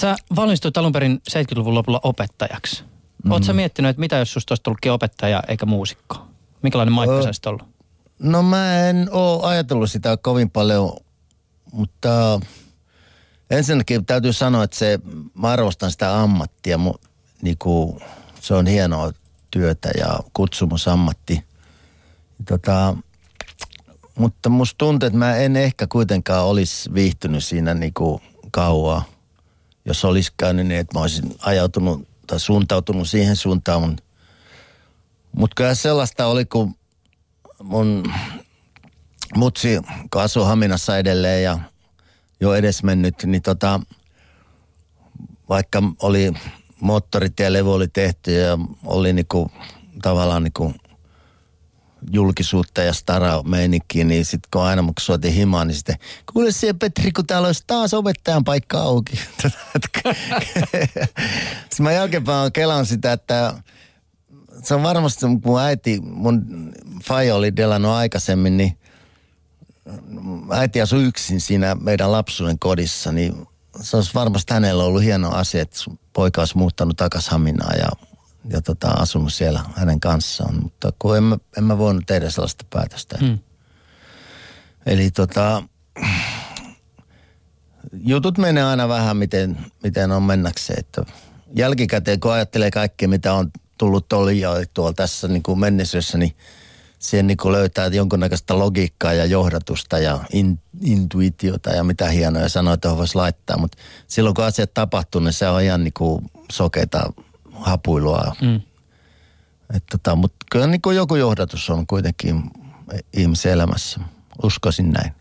Sä valmistuit alun perin 70-luvun lopulla opettajaksi. Mm. Oletko miettinyt, että mitä jos susta olisi tullutkin opettaja eikä muusikko? Minkälainen maikka Ö- sä olisit ollut? No mä en oo ajatellut sitä kovin paljon, mutta ensinnäkin täytyy sanoa, että se, mä arvostan sitä ammattia. Mu, niinku, se on hienoa työtä ja kutsumusammatti. Tota, mutta musta tuntuu, että mä en ehkä kuitenkaan olisi viihtynyt siinä niinku kauaa. Jos olisi käynyt niin, että mä olisin ajautunut tai suuntautunut siihen suuntaan. Mutta kyllä sellaista oli, kun mun mutsi, asuu Haminassa edelleen ja jo edesmennyt, niin tota, vaikka oli moottorit ja levy oli tehty ja oli niinku, tavallaan niinku julkisuutta ja stara meininkiä, niin sitten kun aina kun suotiin himaan, niin sitten kuule siellä Petri, kun täällä olisi taas opettajan paikka auki. sitten mä jälkeenpäin kelaan sitä, että se on varmasti, kun äiti, mun faija oli delannut aikaisemmin, niin äiti asui yksin siinä meidän lapsuuden kodissa, niin se olisi varmasti hänellä ollut hieno asia, että poika olisi muuttanut takaisin Haminaan ja, ja tota, asunut siellä hänen kanssaan. Mutta kun en mä, en mä voinut tehdä sellaista päätöstä. Hmm. Eli tota, jutut menee aina vähän miten, miten on mennäkseen. Että jälkikäteen kun ajattelee kaikkea, mitä on tullut tuolla tässä niin kuin menneisyydessä, niin siihen niin kuin löytää jonkunnäköistä logiikkaa ja johdatusta ja in, intuitiota ja mitä hienoja sanoja tuohon voisi laittaa. Mutta silloin kun asiat tapahtuu, niin se on ihan niin kuin sokeita hapuilua. Mm. tota, Mutta kyllä niin joku johdatus on kuitenkin ihmisen elämässä. Uskoisin näin.